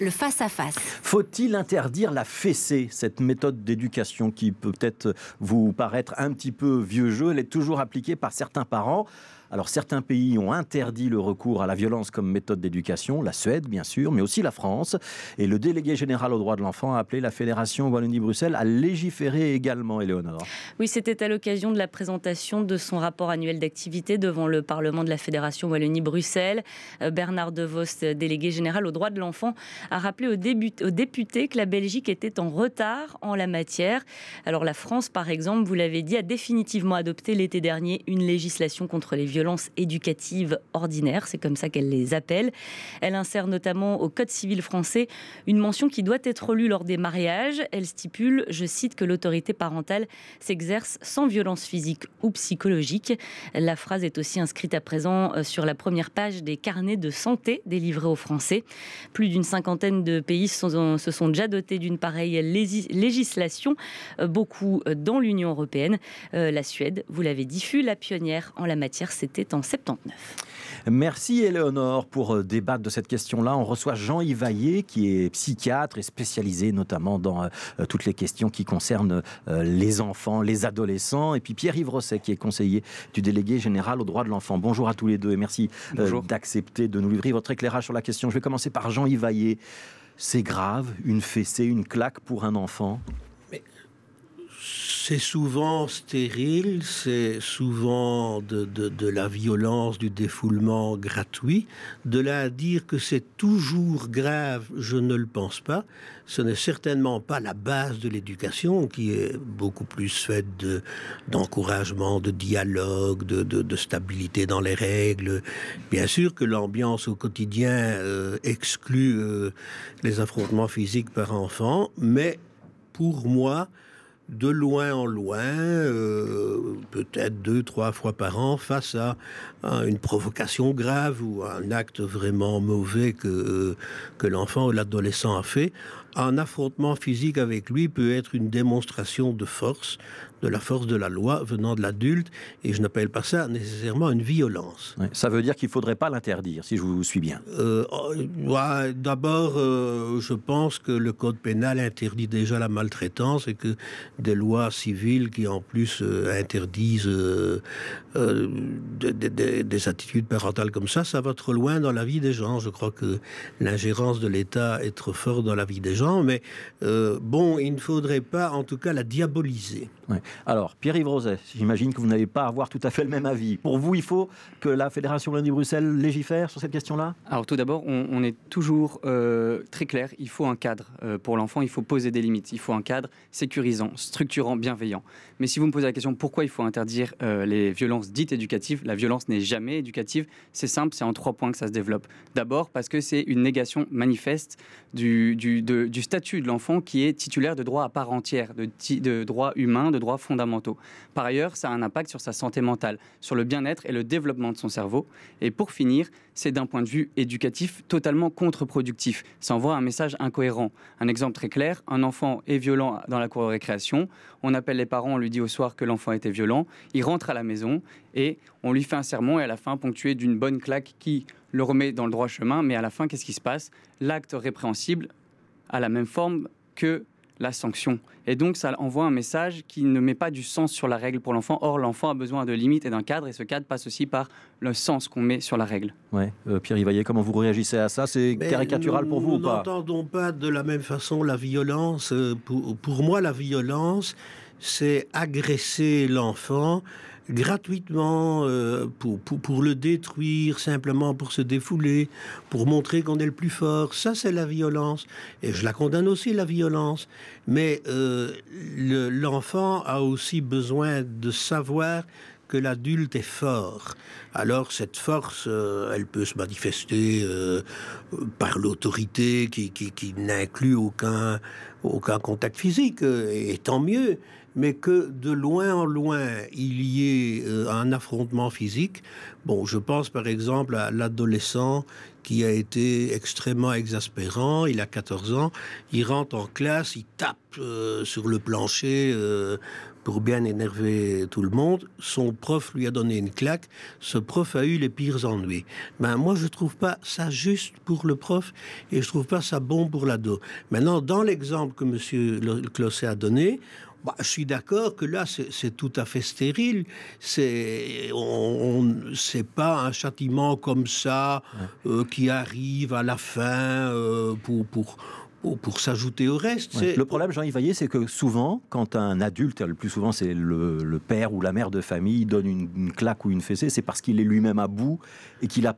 Le face-à-face. Faut-il interdire la fessée, cette méthode d'éducation qui peut peut-être vous paraître un petit peu vieux jeu Elle est toujours appliquée par certains parents. Alors certains pays ont interdit le recours à la violence comme méthode d'éducation, la Suède bien sûr, mais aussi la France. Et le délégué général aux droits de l'enfant a appelé la Fédération Wallonie-Bruxelles à légiférer également, Éléonore. Oui, c'était à l'occasion de la présentation de son rapport annuel d'activité devant le Parlement de la Fédération Wallonie-Bruxelles. Euh, Bernard De Vos, délégué général aux droits de l'enfant, a rappelé aux, députés que la Belgique était en retard en la matière. Alors la France, par exemple, vous l'avez dit, a définitivement adopté l'été dernier une législation contre les violences violences éducatives ordinaires, c'est comme ça qu'elle les appelle. Elle insère notamment au Code civil français une mention qui doit être lue lors des mariages. Elle stipule, je cite, que l'autorité parentale s'exerce sans violence physique ou psychologique. La phrase est aussi inscrite à présent euh, sur la première page des carnets de santé délivrés aux Français. Plus d'une cinquantaine de pays se sont déjà dotés d'une pareille législation, euh, beaucoup euh, dans l'Union européenne. La Suède, vous l'avez dit, la pionnière en la matière. C'est c'était en 79. Merci Éléonore pour euh, débattre de cette question-là. On reçoit Jean Yvaillé qui est psychiatre et spécialisé notamment dans euh, euh, toutes les questions qui concernent les enfants, les adolescents. Et puis Pierre-Yves Rosset qui est conseiller du délégué général aux droits de l'enfant. Bonjour à tous les deux et merci d'accepter de nous livrer votre éclairage sur la question. Je vais commencer par Jean Yvaillé. C'est grave, une fessée, une claque pour un enfant? C'est souvent stérile, c'est souvent de, la violence, du défoulement gratuit. De là à dire que c'est toujours grave, je ne le pense pas. Ce n'est certainement pas la base de l'éducation qui est beaucoup plus faite d'encouragement, de, dialogue, de, stabilité dans les règles. Bien sûr que l'ambiance au quotidien euh, exclut euh, les affrontements physiques par enfant, mais pour moi, de loin en loin, euh, peut-être deux, trois fois par an, face à, une provocation grave ou à un acte vraiment mauvais que, que l'enfant ou l'adolescent a fait, un affrontement physique avec lui peut être une démonstration de force, de la force de la loi venant de l'adulte, et je n'appelle pas ça nécessairement une violence. ça veut dire qu'il ne faudrait pas l'interdire, si je vous suis bien. Euh, oh, d'abord, euh, je pense que le code pénal interdit déjà la maltraitance et que des lois civiles qui en plus euh, interdisent des attitudes parentales comme ça, ça va trop loin dans la vie des gens. Je crois que l'ingérence de l'État est trop forte dans la vie des gens mais euh, bon, il ne faudrait pas en tout cas la diaboliser. Alors, Pierre-Yves Roset, j'imagine que vous n'allez pas avoir tout à fait le même avis. Pour vous, il faut que la Fédération Wallonie-Bruxelles légifère sur cette question-là? Alors tout d'abord, on, est toujours euh, très clair, il faut un cadre euh, pour l'enfant, il faut poser des limites, il faut un cadre sécurisant, structurant, bienveillant. Mais si vous me posez la question pourquoi il faut interdire les violences dites éducatives, la violence n'est jamais éducative, c'est simple, c'est en trois points que ça se développe. D'abord parce que c'est une négation manifeste du statut de l'enfant qui est titulaire de droits à part entière, de, de droits humains, de droits fondamentaux. Par ailleurs, ça a un impact sur sa santé mentale, sur le bien-être et le développement de son cerveau. Et pour finir, c'est d'un point de vue éducatif totalement contre-productif. Ça envoie un message incohérent. Un exemple très clair, un enfant est violent dans la cour de récréation, on appelle les parents, on lui dit au soir que l'enfant était violent, il rentre à la maison et on lui fait un sermon et à la fin ponctué d'une bonne claque qui le remet dans le droit chemin, mais à la fin, qu'est-ce qui se passe? L'acte répréhensible à la même forme que la sanction. Et donc, ça envoie un message qui ne met pas du sens sur la règle pour l'enfant. Or, l'enfant a besoin de limites et d'un cadre, et ce cadre passe aussi par le sens qu'on met sur la règle. Ouais. Euh, Pierre Yvaillé, comment vous réagissez à ça? C'est caricatural pour vous ou pas? Nous n'entendons pas de la même façon la violence. Euh, pour, pour moi, la violence, c'est agresser l'enfant gratuitement euh, pour, pour, le détruire, simplement pour se défouler, pour montrer qu'on est le plus fort. Ça, c'est la violence. Et je la condamne aussi, la violence. Mais euh, l'enfant a aussi besoin de savoir que l'adulte est fort. Alors cette force, euh, elle peut se manifester par l'autorité qui, qui, n'inclut aucun, aucun contact physique, et tant mieux mais que de loin en loin, il y ait euh, un affrontement physique. Bon, je pense par exemple à l'adolescent qui a été extrêmement exaspérant. Il a 14 ans, il rentre en classe, il tape euh, sur le plancher euh, pour bien énerver tout le monde. Son prof lui a donné une claque. Ce prof a eu les pires ennuis. Ben, moi, je trouve pas ça juste pour le prof et je trouve pas ça bon pour l'ado. Maintenant, dans l'exemple que M. Closset a donné, bah, je suis d'accord que là, c'est tout à fait stérile. C'est on, c'est pas un châtiment comme ça euh, qui arrive à la fin euh, pour, pour pour s'ajouter au reste. Le problème, Jean-Yves c'est que souvent, quand un adulte, le plus souvent c'est le, père ou la mère de famille, donne une, claque ou une fessée, c'est parce qu'il est lui-même à bout et qu'il a,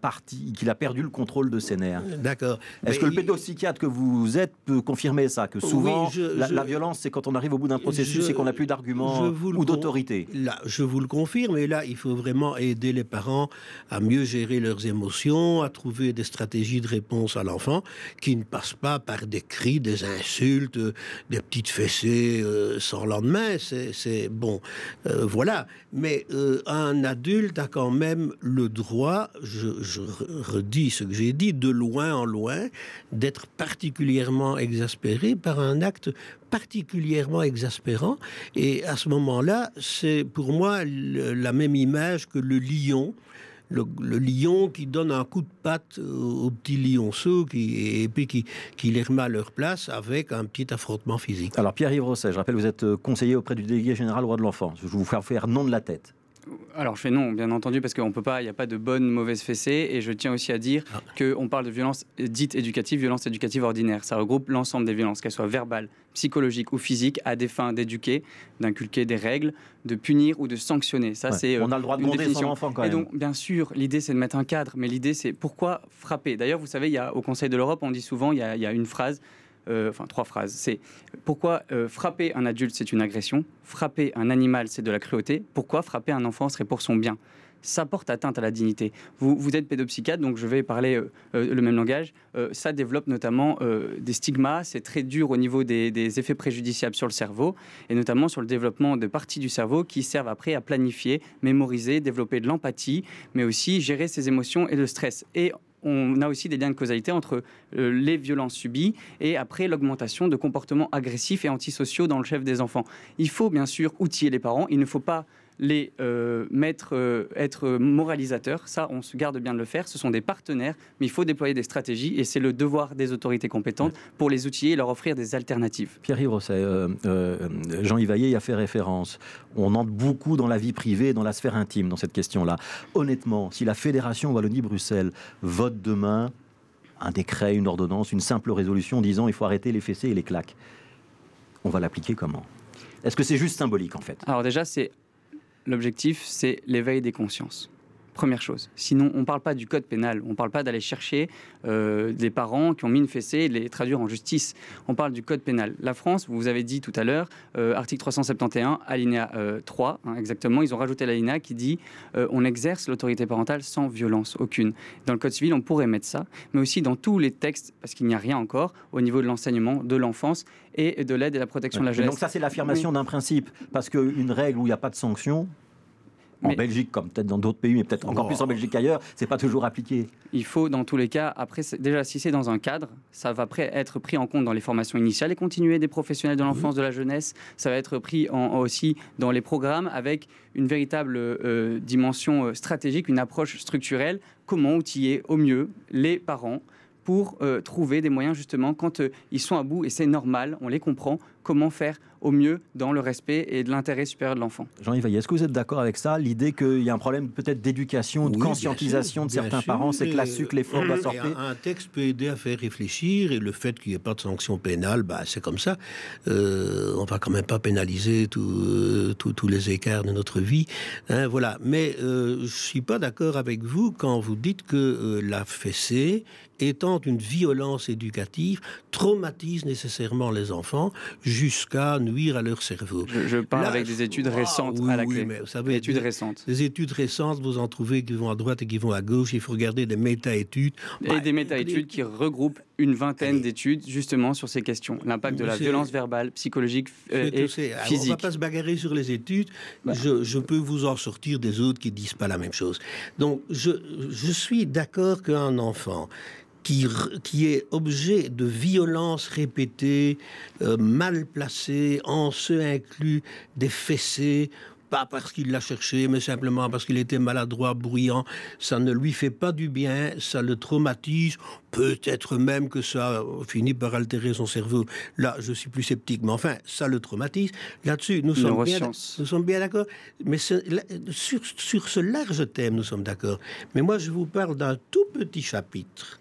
qu'il a perdu le contrôle de ses nerfs. D'accord. Est-ce que le pédopsychiatre que vous êtes peut confirmer ça Que souvent, la, violence, c'est quand on arrive au bout d'un processus et qu'on n'a plus d'arguments ou d'autorité? Là, je vous le confirme, et là, il faut vraiment aider les parents à mieux gérer leurs émotions, à trouver des stratégies de réponse à l'enfant qui ne passent pas par des des insultes, des petites fessées euh, sans lendemain. C'est bon, euh, voilà. Mais euh, un adulte a quand même le droit, je redis ce que j'ai dit, de loin en loin, d'être particulièrement exaspéré par un acte particulièrement exaspérant. Et à ce moment-là, c'est pour moi la même image que le lion le, lion qui donne un coup de patte aux petits lionceaux qui, et puis qui, qui, les remet à leur place avec un petit affrontement physique. Alors Pierre-Yves Rosset, je rappelle, vous êtes euh, conseiller auprès du délégué général droit de l'enfant. Je vais vous faire faire nom de la tête. Alors je fais non, bien entendu, parce qu'on peut pas, il n'y a pas de bonne mauvaise fessée. Et je tiens aussi à dire ah. qu'on parle de violence dite éducative, violence éducative ordinaire. Ça regroupe l'ensemble des violences, qu'elles soient verbales, psychologiques ou physiques, à des fins d'éduquer, d'inculquer des règles, de punir ou de sanctionner. Ça, c'est on a le droit de une définition. enfant quand même. Et donc, bien sûr, l'idée c'est de mettre un cadre, mais l'idée c'est pourquoi frapper? D'ailleurs, vous savez, il y a, au Conseil de l'Europe, on dit souvent, il y a, il y a une phrase euh, enfin trois phrases. C'est pourquoi euh, frapper un adulte c'est une agression, frapper un animal c'est de la cruauté, pourquoi frapper un enfant serait pour son bien? Ça porte atteinte à la dignité. Vous, vous êtes pédopsychiatre, donc je vais parler euh, le même langage. ça développe notamment des stigmas, c'est très dur au niveau des, effets préjudiciables sur le cerveau, et notamment sur le développement de parties du cerveau qui servent après à planifier, mémoriser, développer de l'empathie, mais aussi gérer ses émotions et le stress. Et on a aussi des liens de causalité entre euh, les violences subies et après l'augmentation de comportements agressifs et antisociaux dans le chef des enfants. Il faut bien sûr outiller les parents. Il ne faut pas les euh, mettre, euh, être moralisateurs. Ça, on se garde bien de le faire. Ce sont des partenaires, mais il faut déployer des stratégies et c'est le devoir des autorités compétentes pour les outiller et leur offrir des alternatives. Pierre-Yves Rosset, euh, Jean-Yves y a fait référence. On entre beaucoup dans la vie privée, dans la sphère intime, dans cette question-là. Honnêtement, si la Fédération Wallonie-Bruxelles vote demain un décret, une ordonnance, une simple résolution disant il faut arrêter les fessées et les claques, on va l'appliquer comment? Est-ce que c'est juste symbolique en fait? Alors déjà, c'est l'objectif, c'est l'éveil des consciences. Première chose. Sinon, on ne parle pas du code pénal. On ne parle pas d'aller chercher euh, des parents qui ont mis une fessée et de les traduire en justice. On parle du code pénal. La France, vous avez dit tout à l'heure, euh, article 371, alinéa 3, euh, hein, exactement, ils ont rajouté l'alinéa qui dit on exerce l'autorité parentale sans violence aucune. Dans le code civil, on pourrait mettre ça, mais aussi dans tous les textes, parce qu'il n'y a rien encore, au niveau de l'enseignement, de l'enfance et de l'aide et la protection de la jeunesse. Donc ça, c'est l'affirmation d'un principe, parce qu'une règle où il n'y a pas de sanction, en Belgique, comme peut-être dans d'autres pays, mais peut-être encore plus en Belgique qu'ailleurs, c'est pas toujours appliqué. Il faut, dans tous les cas, après, déjà, si c'est dans un cadre, ça va être pris en compte dans les formations initiales et continuées des professionnels de l'enfance, de la jeunesse. Ça va être pris en, aussi dans les programmes avec une véritable euh, dimension euh, stratégique, une approche structurelle. Comment outiller au mieux les parents pour euh, trouver des moyens justement quand ils sont à bout et c'est normal, on les comprend, comment faire au mieux dans le respect et de l'intérêt supérieur de l'enfant. Jean-Yves est-ce que vous êtes d'accord avec ça L'idée qu'il y a un problème peut-être d'éducation, de conscientisation de certains parents, c'est que la sucre, l'effort doit sortir Un texte peut aider à faire réfléchir et le fait qu'il n'y ait pas de sanction pénale, bah, c'est comme ça. Euh, on va quand même pas pénaliser euh, tous les écarts de notre vie. Hein, voilà. Mais euh, je suis pas d'accord avec vous quand vous dites que euh, la fessée étant une violence éducative, traumatise nécessairement les enfants jusqu'à nuire à leur cerveau. Je, parle avec des études récentes à la clé. mais vous savez, études des, récentes. Des études récentes, vous en trouvez qui vont à droite et qui vont à gauche. Il faut regarder des méta-études. Et bah, des méta-études qui regroupent une vingtaine d'études justement sur ces questions. L'impact de la violence verbale, psychologique euh, et physique. on va pas se bagarrer sur les études. Bah. Je, je, peux vous en sortir des autres qui disent pas la même chose. Donc, je, je suis d'accord qu'un enfant qui, qui est objet de violences répétées, euh, mal placées, en ce inclus des fessées, pas parce qu'il l'a cherché, mais simplement parce qu'il était maladroit, bruyant. Ça ne lui fait pas du bien, ça le traumatise. Peut-être même que ça finit par altérer son cerveau. Là, je suis plus sceptique, mais enfin, ça le traumatise. Là-dessus, nous, sommes bien, nous sommes bien d'accord. Mais sur, sur ce large thème, nous sommes d'accord. Mais moi, je vous parle d'un tout petit chapitre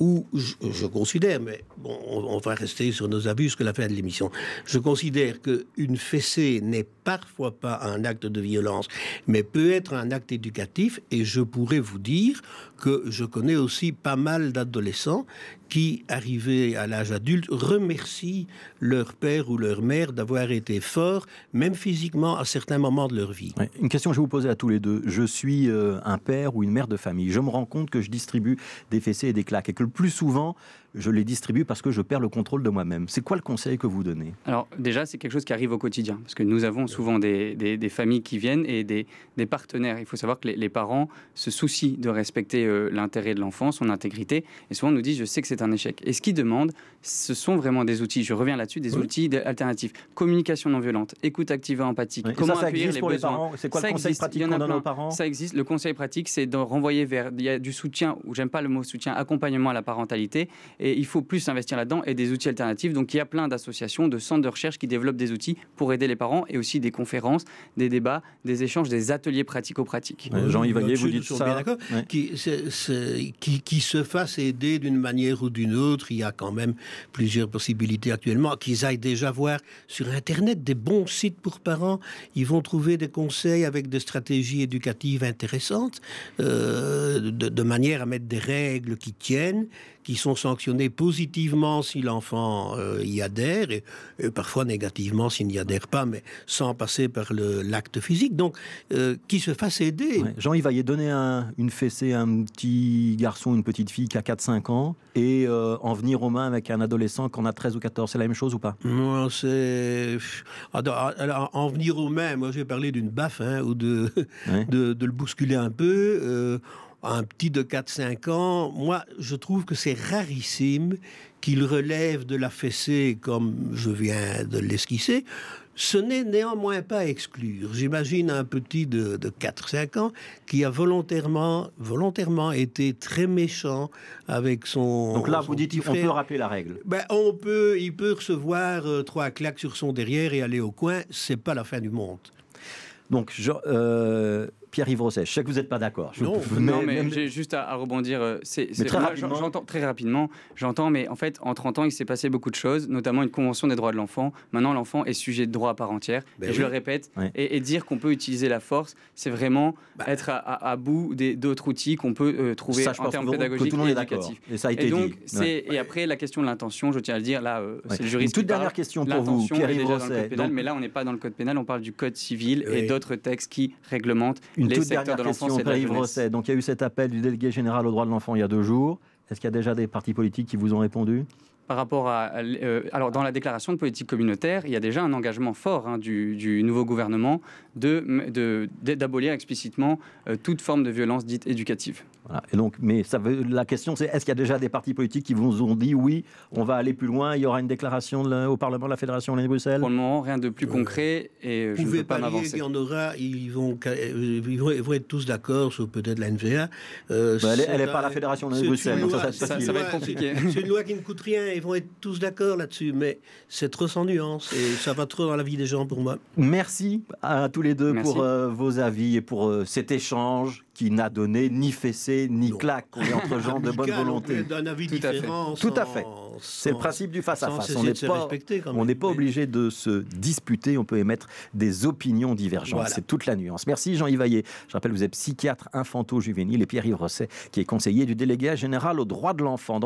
où je, considère, mais bon, on, va rester sur nos abus jusqu'à la fin de l'émission, je considère qu'une fessée n'est parfois pas un acte de violence, mais peut être un acte éducatif, et je pourrais vous dire que je connais aussi pas mal d'adolescents qui, arrivés à l'âge adulte, remercient leur père ou leur mère d'avoir été forts, même physiquement, à certains moments de leur vie. une question que je vais vous poser à tous les deux. Je suis euh, un père ou une mère de famille. Je me rends compte que je distribue des fessées et des claques et que le plus souvent, je les distribue parce que je perds le contrôle de moi-même. C'est quoi le conseil que vous donnez? Alors déjà, c'est quelque chose qui arrive au quotidien, parce que nous avons souvent des, des, familles qui viennent et des, des, partenaires. Il faut savoir que les, parents se soucient de respecter euh, l'intérêt de l'enfant, son intégrité, et souvent nous disent, je sais que c'est un échec. Et ce qu'ils demandent, ce sont vraiment des outils, je reviens là-dessus, des outils alternatifs. Communication non violente, écoute active empathique, comment ça, accueillir les besoins. C'est quoi le conseil pratique qu'on donne aux parents? Ça existe. Le conseil pratique, c'est de renvoyer vers, il y a du soutien, ou j'aime pas le mot soutien, accompagnement à la parentalité, et il faut plus investir là-dedans et des outils alternatifs. Donc il y a plein d'associations, de centres de recherche qui développent des outils pour aider les parents et aussi des conférences, des débats, des échanges, des ateliers pratico-pratiques. Jean-Yves vous dites ça bien d'accord qui, qui, qui, se fasse aider d'une manière ou d'une autre, il y a quand même plusieurs possibilités actuellement, qu'ils aillent déjà voir sur Internet des bons sites pour parents. Ils vont trouver des conseils avec des stratégies éducatives intéressantes, euh, de, manière à mettre des règles qui tiennent qui sont sanctionnés positivement si l'enfant euh, y adhère et, parfois négativement s'il n'y adhère pas, mais sans passer par l'acte physique. Donc, euh, qui se fasse aider. Jean-Yves y donner un, une fessée à un petit garçon, une petite fille qui a 4-5 ans et euh, en venir aux mains avec un adolescent qu'on a 13 ou 14, c'est la même chose ou pas? Moi, c'est. Alors, en venir aux mains, moi j'ai parlé d'une baffe hein, ou de, de, de, le bousculer un peu un petit de 4-5 ans, moi, je trouve que c'est rarissime qu'il relève de la fessée comme je viens de l'esquisser. Ce n'est néanmoins pas à exclure. J'imagine un petit de, 4-5 ans qui a volontairement, volontairement été très méchant avec son. Donc là, vous dites qu'on peut rappeler la règle. Ben, on peut, il peut recevoir euh, trois claques sur son derrière et aller au coin. C'est pas la fin du monde. Donc, je, euh, Pierre-Yves Rosset. Je sais que vous n'êtes pas d'accord. Non, non, mais j'ai juste à, rebondir. Euh, c'est, très rapidement. J'entends très rapidement. J'entends, mais en fait, en 30 ans, il s'est passé beaucoup de choses, notamment une convention des droits de l'enfant. Maintenant, l'enfant est sujet de droit à part entière. Ben et je le répète. Et, dire qu'on peut utiliser la force, c'est vraiment bah. être à, bout d'autres outils qu'on peut euh, trouver en termes pédagogiques et éducatifs. Et ça a été et donc, dit. Et après, la question de l'intention, je tiens à le dire, là, euh, c'est le juriste. Une toute dernière question pour vous, Pierre-Yves Rosset. Mais là, on n'est pas dans le code pénal, on parle du code civil et d'autres textes qui réglementent les secteurs de l'enfance donc il y a eu cet appel du délégué général aux droits de l'enfant il y a deux jours. Est-ce qu'il y a déjà des partis politiques qui vous ont répondu? Par rapport à. Euh, alors, dans la déclaration de politique communautaire, il y a déjà un engagement fort hein, du, nouveau gouvernement d'abolir de, d'abolir explicitement euh, toute forme de violence dite éducative. Et donc, mais ça veut, la question, c'est est-ce qu'il y a déjà des partis politiques qui vous ont dit oui, on va aller plus loin, il y aura une déclaration au Parlement de la Fédération de Bruxelles? Pour le moment, rien de plus concret et je ne veux pas m'avancer. Il y en aura, ils vont, ils vont, être tous d'accord, sauf peut-être la NVA. Euh, bah, elle n'est pas à la Fédération de Bruxelles, donc ça, ça, va être compliqué. C'est une loi qui ne coûte rien, ils vont être tous d'accord là-dessus, mais c'est trop sans nuance et ça va trop dans la vie des gens pour moi. Merci à tous les deux pour euh, vos avis et pour euh, cet échange qui n'a donné ni fessé ni claque. On est entre gens de bonne volonté. D'un avis Tout différent. Tout à fait. C'est le principe du face-à-face. On n'est pas, on n'est pas obligé de se disputer. On peut émettre des opinions divergentes. C'est toute la nuance. Merci Jean-Yves Je rappelle, vous êtes psychiatre infanto-juvénile et Pierre-Yves Rosset, qui est conseiller du délégué général aux droits de l'enfant.